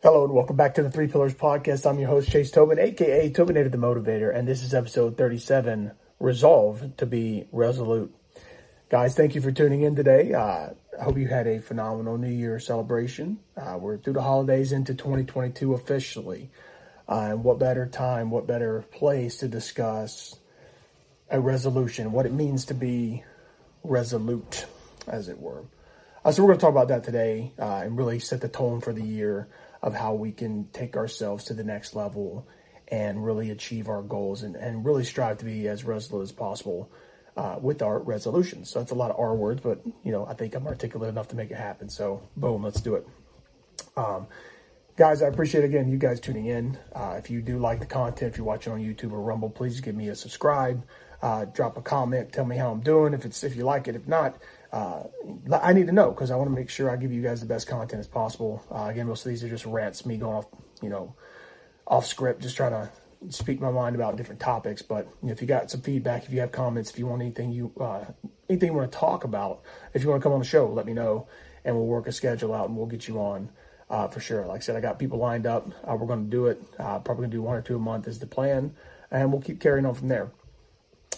Hello and welcome back to the Three Pillars Podcast. I'm your host, Chase Tobin, aka Tobinator the Motivator, and this is episode 37 Resolve to be Resolute. Guys, thank you for tuning in today. Uh, I hope you had a phenomenal New Year celebration. Uh, we're through the holidays into 2022 officially. Uh, and what better time, what better place to discuss a resolution, what it means to be resolute, as it were. Uh, so we're going to talk about that today uh, and really set the tone for the year of how we can take ourselves to the next level and really achieve our goals and, and really strive to be as resolute as possible uh, with our resolutions. So that's a lot of R words, but you know, I think I'm articulate enough to make it happen. So boom, let's do it. Um, guys, I appreciate again you guys tuning in. Uh, if you do like the content, if you're watching on YouTube or Rumble, please give me a subscribe. Uh, drop a comment, tell me how I'm doing. If it's if you like it, if not, uh, I need to know because I want to make sure I give you guys the best content as possible. Uh, again, most of these are just rants, me going off, you know, off script, just trying to speak my mind about different topics. But you know, if you got some feedback, if you have comments, if you want anything you uh, anything you want to talk about, if you want to come on the show, let me know, and we'll work a schedule out and we'll get you on. Uh, for sure. Like I said, I got people lined up. Uh, we're going to do it. Uh, probably going to do one or two a month is the plan, and we'll keep carrying on from there.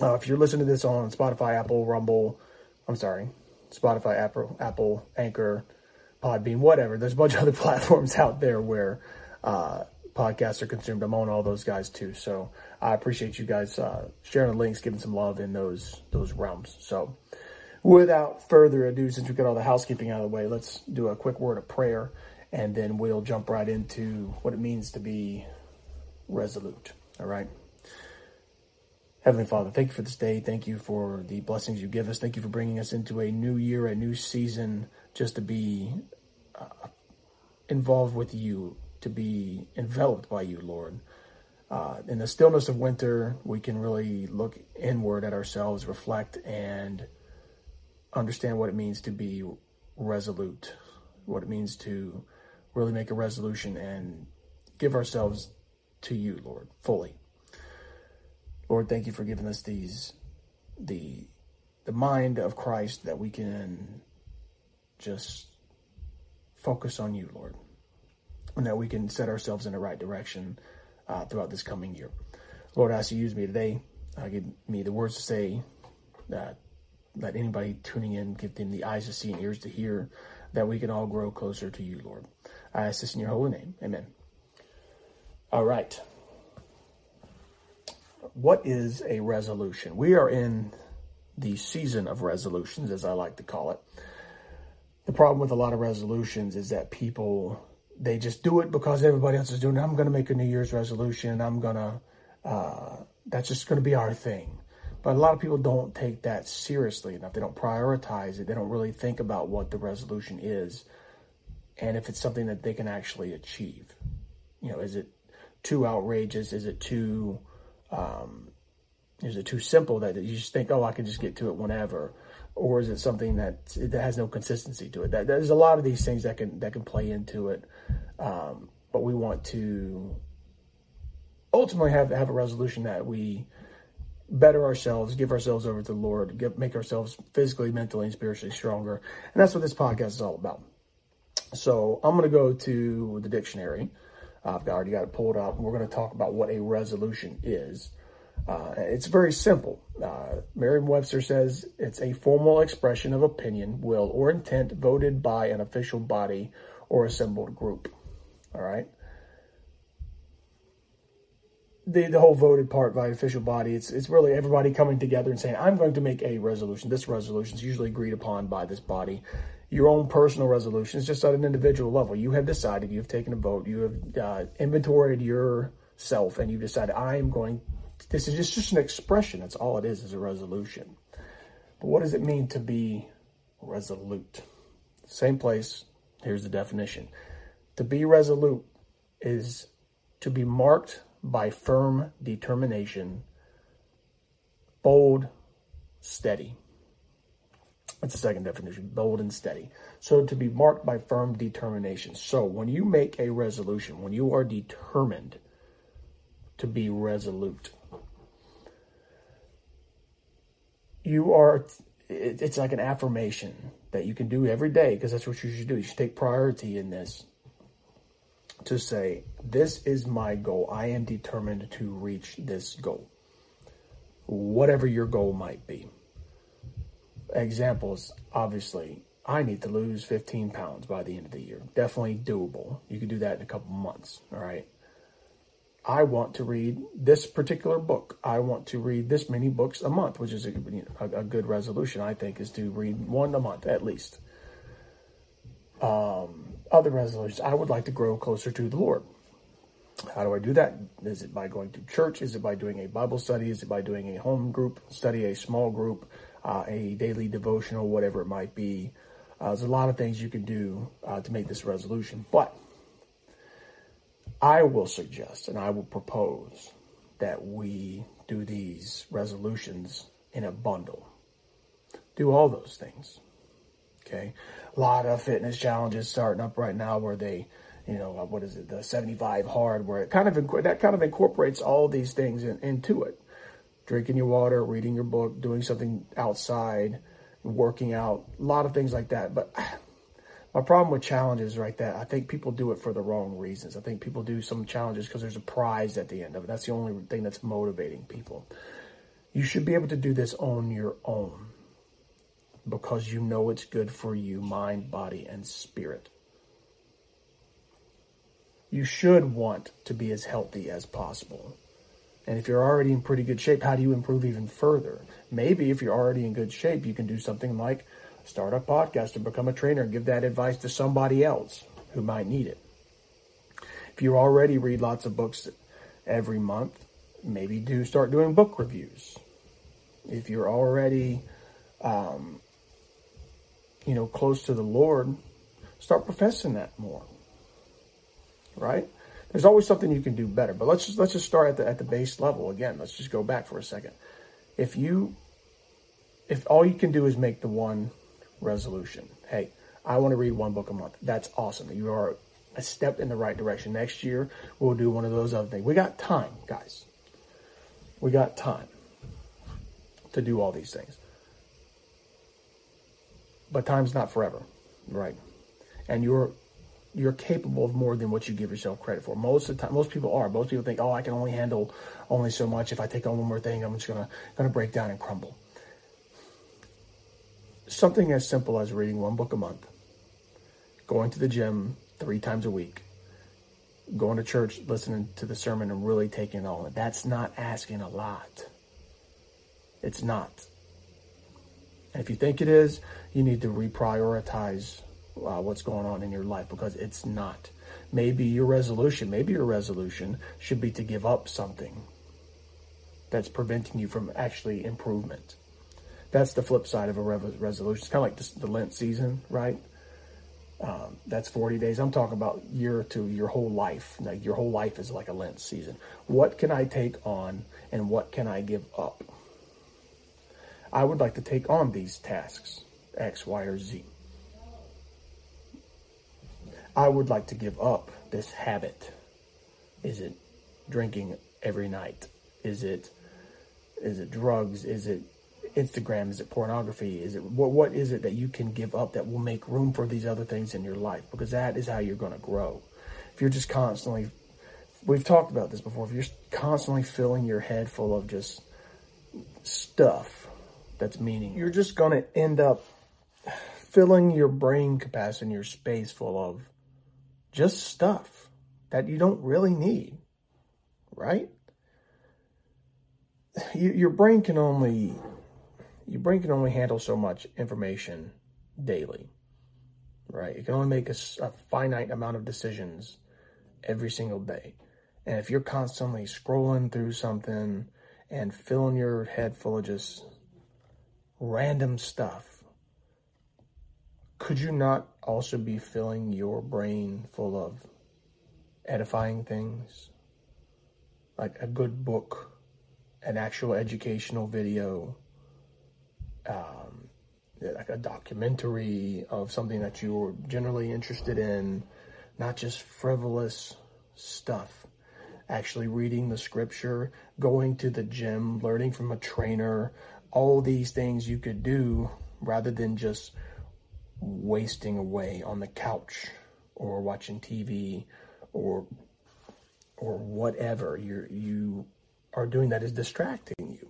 Uh, if you're listening to this on Spotify, Apple, Rumble, I'm sorry, Spotify, Apple, Apple, Anchor, Podbean, whatever. There's a bunch of other platforms out there where uh, podcasts are consumed. I'm on all those guys too. So I appreciate you guys uh, sharing the links, giving some love in those those realms. So without further ado, since we got all the housekeeping out of the way, let's do a quick word of prayer, and then we'll jump right into what it means to be resolute. All right. Heavenly Father, thank you for this day. Thank you for the blessings you give us. Thank you for bringing us into a new year, a new season, just to be uh, involved with you, to be enveloped by you, Lord. Uh, in the stillness of winter, we can really look inward at ourselves, reflect, and understand what it means to be resolute, what it means to really make a resolution and give ourselves to you, Lord, fully. Lord, thank you for giving us these the the mind of Christ that we can just focus on you, Lord, and that we can set ourselves in the right direction uh, throughout this coming year. Lord, I ask you use me today. Uh, give me the words to say. That let anybody tuning in give them the eyes to see and ears to hear, that we can all grow closer to you, Lord. I ask this in your holy name. Amen. All right what is a resolution? We are in the season of resolutions, as I like to call it. The problem with a lot of resolutions is that people they just do it because everybody else is doing it. I'm going to make a New Year's resolution. I'm going to uh, that's just going to be our thing. But a lot of people don't take that seriously enough. They don't prioritize it. They don't really think about what the resolution is and if it's something that they can actually achieve. You know, is it too outrageous? Is it too um, is it too simple that you just think, oh, I can just get to it whenever, or is it something that that has no consistency to it? That there's a lot of these things that can that can play into it, um, but we want to ultimately have have a resolution that we better ourselves, give ourselves over to the Lord, get, make ourselves physically, mentally, and spiritually stronger, and that's what this podcast is all about. So I'm going to go to the dictionary. I've already got it pulled up. We're going to talk about what a resolution is. Uh, it's very simple. Uh, Merriam-Webster says it's a formal expression of opinion, will, or intent voted by an official body or assembled group. All right. The, the whole voted part by official body, it's, it's really everybody coming together and saying, I'm going to make a resolution. This resolution is usually agreed upon by this body your own personal resolutions just at an individual level. You have decided, you've taken a vote, you have uh, inventoried yourself, and you've decided, I am going, this is just, just an expression. That's all it is, is a resolution. But what does it mean to be resolute? Same place, here's the definition. To be resolute is to be marked by firm determination, bold, steady. That's the second definition, bold and steady. So to be marked by firm determination. So when you make a resolution, when you are determined to be resolute, you are, it's like an affirmation that you can do every day because that's what you should do. You should take priority in this. To say, this is my goal. I am determined to reach this goal, whatever your goal might be. Examples, obviously, I need to lose 15 pounds by the end of the year. Definitely doable. You can do that in a couple months. All right. I want to read this particular book. I want to read this many books a month, which is a, a, good resolution, I think, is to read one a month at least. Other resolutions, I would like to grow closer to the Lord. How do I do that? Is it by going to church? Is it by doing a Bible study? Is it by doing a home group study, a small group, uh, a daily devotional, whatever it might be? Uh, there's a lot of things you can do uh, to make this resolution, but I will suggest and I will propose that we do these resolutions in a bundle. Do all those things. Okay. A lot of fitness challenges starting up right now where they, you know, uh, what is it, the 75 hard, where it kind of, that kind of incorporates all these things in, into it. Drinking your water, reading your book, doing something outside, working out, a lot of things like that. But my problem with challenges right that I think people do it for the wrong reasons. I think people do some challenges because there's a prize at the end of it. That's the only thing that's motivating people. You should be able to do this on your own because you know it's good for you, mind, body, and spirit. You should want to be as healthy as possible. And if you're already in pretty good shape, how do you improve even further? Maybe if you're already in good shape, you can do something like start a podcast or become a trainer and give that advice to somebody else who might need it. If you already read lots of books every month, maybe do start doing book reviews. If you're already, um, you know, close to the Lord, start professing that more. Right? There's always something you can do better, but let's just let's just start at the at the base level again. Let's just go back for a second. If you if all you can do is make the one resolution. Hey, I want to read one book a month. That's awesome. You are a step in the right direction. Next year, we'll do one of those other things. We got time, guys. We got time to do all these things. But time's not forever, right? And you're you're capable of more than what you give yourself credit for. Most of the time, most people are. Most people think, "Oh, I can only handle only so much. If I take on one more thing, I'm just gonna gonna break down and crumble." something as simple as reading one book a month, going to the gym three times a week, going to church, listening to the sermon, and really taking it all in. That's not asking a lot. It's not. And if you think it is, you need to reprioritize uh, what's going on in your life because it's not. Maybe your resolution, maybe your resolution should be to give up something that's preventing you from actually improvement. That's the flip side of a resolution. It's kind of like the Lent season, right? Um, that's 40 days. I'm talking about year to your whole life. Like your whole life is like a Lent season. What can I take on and what can I give up? I would like to take on these tasks, X, Y, or Z. I would like to give up this habit. Is it drinking every night? Is it is it drugs? Is it Instagram? Is it pornography? Is it what? What is it that you can give up that will make room for these other things in your life? Because that is how you're going to grow. If you're just constantly, we've talked about this before. If you're constantly filling your head full of just stuff that's meaning, you're just going to end up filling your brain capacity your space full of just stuff that you don't really need, right? You, your brain can only your brain can only handle so much information daily, right? It can only make a, a finite amount of decisions every single day. And if you're constantly scrolling through something and filling your head full of just random stuff, could you not also be filling your brain full of edifying things? Like a good book, an actual educational video, um, like a documentary of something that you're generally interested in, not just frivolous stuff. Actually reading the scripture, going to the gym, learning from a trainer, all these things you could do rather than just wasting away on the couch or watching TV or or whatever you're you are doing that is distracting you.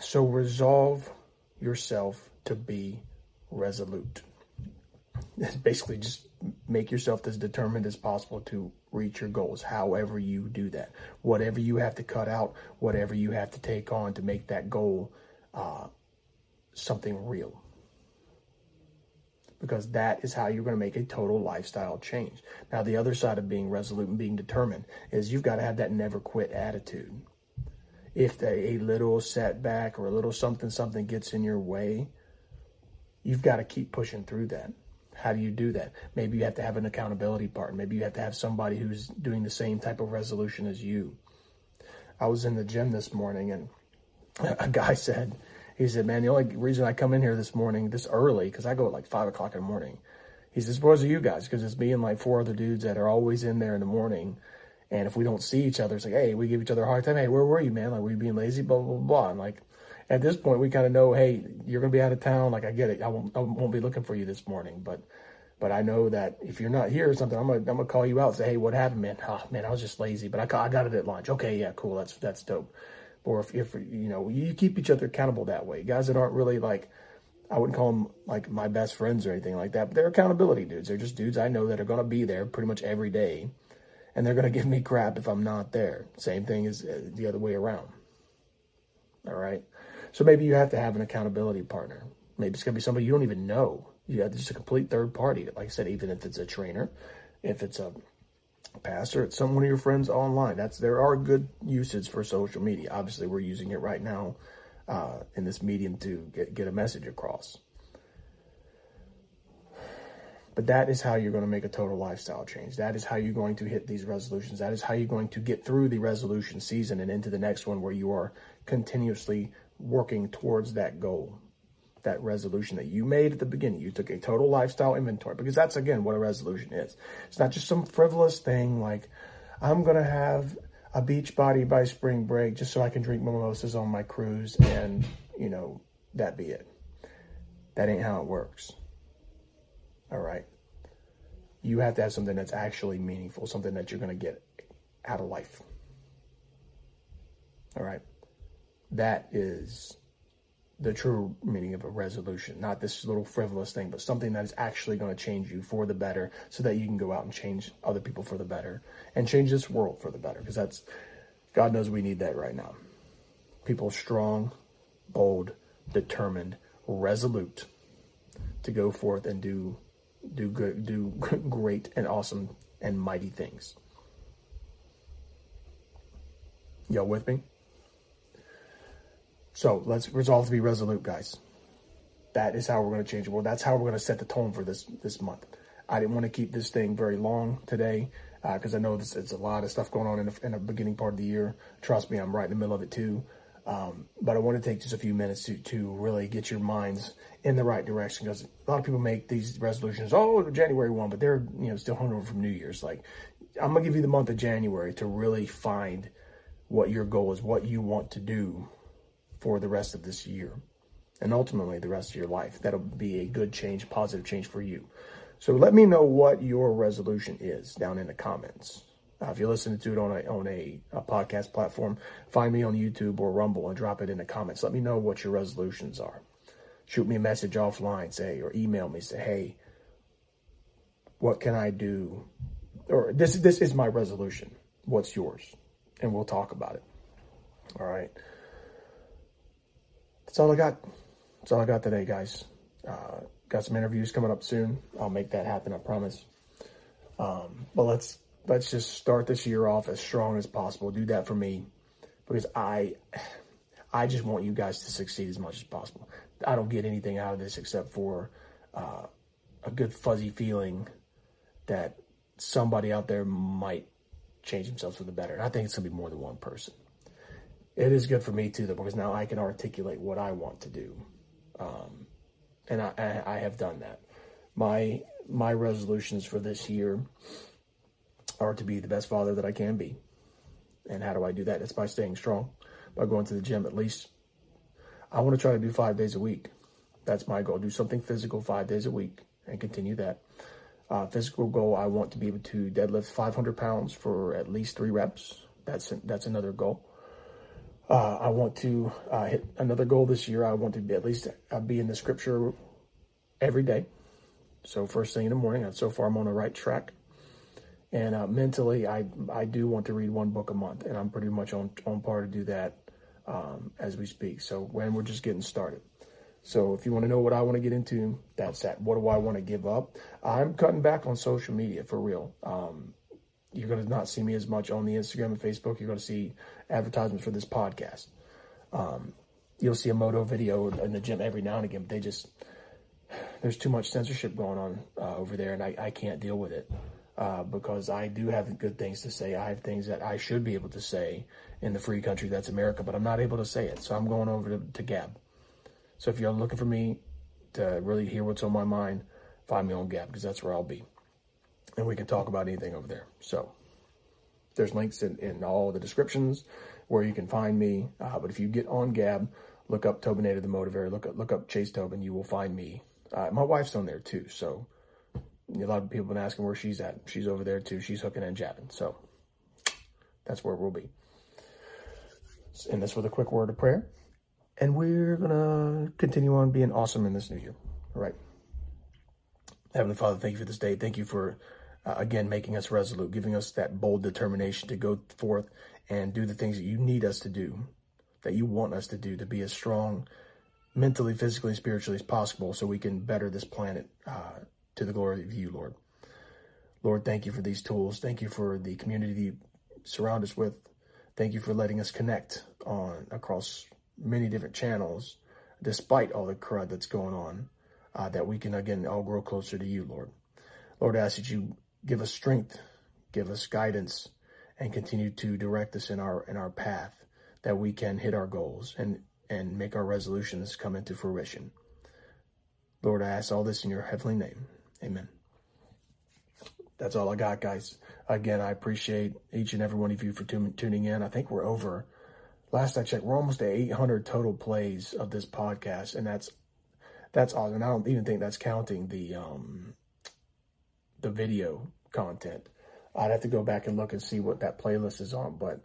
So resolve yourself to be resolute. Basically just make yourself as determined as possible to reach your goals, however you do that. Whatever you have to cut out, whatever you have to take on to make that goal uh, something real. Because that is how you're going to make a total lifestyle change. Now, the other side of being resolute and being determined is you've got to have that never quit attitude. If the, a little setback or a little something, something gets in your way, you've got to keep pushing through that. How do you do that? Maybe you have to have an accountability partner. Maybe you have to have somebody who's doing the same type of resolution as you. I was in the gym this morning and a guy said, he said, man, the only reason I come in here this morning, this early, because I go at like 5 o'clock in the morning, he says, because of you guys, because it's me and like four other dudes that are always in there in the morning. And if we don't see each other, it's like, hey, we give each other a hard time. Hey, where were you, man? Like, were you being lazy? Blah, blah, blah. And like, at this point, we kind of know, hey, you're going to be out of town. Like, I get it. I won't, I won't be looking for you this morning. But, but I know that if you're not here or something, I'm to, I'm to call you out and say, hey, what happened, man? Oh, man, I was just lazy, but I I got it at lunch. Okay. Yeah, cool. That's, that's dope. Or if, if, you know, you keep each other accountable that way. Guys that aren't really like, I wouldn't call them like my best friends or anything like that, but they're accountability dudes. They're just dudes I know that are going to be there pretty much every day and they're going to give me crap if I'm not there. Same thing as uh, the other way around. All right. So maybe you have to have an accountability partner. Maybe it's going to be somebody you don't even know. You have just a complete third party. Like I said, even if it's a trainer, if it's a pastor, it's some one of your friends online. That's there are good uses for social media. Obviously, we're using it right now uh, in this medium to get, get a message across. But that is how you're going to make a total lifestyle change. That is how you're going to hit these resolutions. That is how you're going to get through the resolution season and into the next one where you are continuously working towards that goal, that resolution that you made at the beginning. You took a total lifestyle inventory because that's, again, what a resolution is. It's not just some frivolous thing like, I'm going to have a beach body by spring break just so I can drink mimosas on my cruise and, you know, that be it. That ain't how it works. All right. You have to have something that's actually meaningful, something that you're going to get out of life. All right. That is the true meaning of a resolution, not this little frivolous thing, but something that is actually going to change you for the better so that you can go out and change other people for the better and change this world for the better. Because that's, God knows we need that right now. People strong, bold, determined, resolute to go forth and do do good, do great and awesome and mighty things. Y'all with me? So let's resolve to be resolute, guys. That is how we're going to change the world. That's how we're going to set the tone for this this month. I didn't want to keep this thing very long today because uh, I know this, it's a lot of stuff going on in the, in the beginning part of the year. Trust me, I'm right in the middle of it too. Um, but I want to take just a few minutes to, to really get your minds in the right direction because a lot of people make these resolutions, oh, January 1, but they're, you know, still hungover from New Year's. Like, I'm going to give you the month of January to really find what your goal is, what you want to do for the rest of this year and ultimately the rest of your life. That'll be a good change, positive change for you. So let me know what your resolution is down in the comments. Uh, if you're listening to it on a on a, a, podcast platform, find me on YouTube or Rumble and drop it in the comments. Let me know what your resolutions are. Shoot me a message offline, say, or email me, say, hey, what can I do? Or this this is my resolution. What's yours? And we'll talk about it. All right. That's all I got. That's all I got today, guys. Uh, got some interviews coming up soon. I'll make that happen, I promise. Um, but let's let's just start this year off as strong as possible. Do that for me because I I just want you guys to succeed as much as possible. I don't get anything out of this except for uh, a good fuzzy feeling that somebody out there might change themselves for the better. And I think it's to be more than one person. It is good for me too, though, because now I can articulate what I want to do, um, and I, I, I have done that. My my resolutions for this year are to be the best father that I can be. And how do I do that? It's by staying strong, by going to the gym at least. I want to try to do five days a week. That's my goal. Do something physical five days a week and continue that. Uh, physical goal, I want to be able to deadlift 500 pounds for at least three reps. That's that's another goal. Uh, I want to uh, hit another goal this year. I want to be at least uh, be in the scripture every day. So first thing in the morning. So far, I'm on the right track. And uh, mentally, I I do want to read one book a month, and I'm pretty much on on par to do that um, as we speak. So when we're just getting started. So if you want to know what I want to get into, that's that. What do I want to give up? I'm cutting back on social media for real. Um, you're going to not see me as much on the Instagram and Facebook. You're going to see advertisements for this podcast. Um, you'll see a moto video in the gym every now and again, but they just, there's too much censorship going on uh, over there, and I, I can't deal with it uh, because I do have good things to say. I have things that I should be able to say in the free country that's America, but I'm not able to say it. So I'm going over to, to Gab. So if you're looking for me to really hear what's on my mind, find me on Gab because that's where I'll be and we can talk about anything over there. So there's links in, in all the descriptions where you can find me. Uh, but if you get on Gab, look up Tobinator the Motivator, look up, look up Chase Tobin, you will find me. Uh, my wife's on there too. So a lot of people have been asking where she's at. She's over there too. She's hooking and jabbing. So that's where we'll be. And this with a quick word of prayer. And we're to continue on being awesome in this new year. All right. Heavenly Father, thank you for this day. Thank you for uh, again, making us resolute, giving us that bold determination to go forth and do the things that you need us to do, that you want us to do, to be as strong mentally, physically, and spiritually as possible so we can better this planet uh, to the glory of you, Lord. Lord, thank you for these tools. Thank you for the community you surround us with. Thank you for letting us connect on across many different channels, despite all the crud that's going on, uh, that we can, again, all grow closer to you, Lord. Lord, I ask that you give us strength, give us guidance, and continue to direct us in our in our path that we can hit our goals and and make our resolutions come into fruition. Lord, I ask all this in your heavenly name. Amen. That's all I got, guys. Again, I appreciate each and every one of you for tuning in. I think we're over. Last I checked, we're almost at 800 total plays of this podcast, and that's that's awesome. And I don't even think that's counting the um, the video content. I'd have to go back and look and see what that playlist is on, but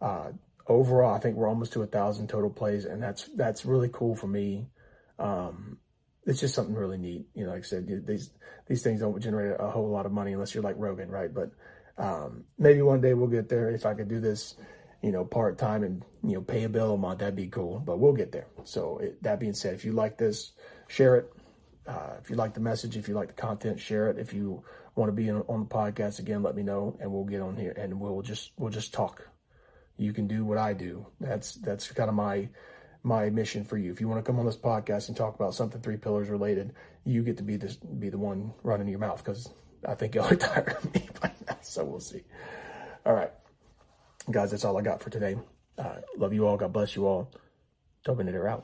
uh, overall, I think we're almost to a thousand total plays, and that's that's really cool for me. Um, it's just something really neat. You know, like I said, these these things don't generate a whole lot of money unless you're like Rogan, right? But um, maybe one day we'll get there. If I could do this, you know, part time and you know pay a bill a month, that'd be cool. But we'll get there. So it, that being said, if you like this, share it. Uh, if you like the message, if you like the content, share it. If you want to be on, on the podcast again, let me know, and we'll get on here and we'll just we'll just talk. You can do what I do. That's that's kind of my my mission for you. If you want to come on this podcast and talk about something three pillars related, you get to be this be the one running your mouth because I think y'all are tired of me by now. So we'll see. All right, guys, that's all I got for today. Uh, love you all. God bless you all. Tobinator out.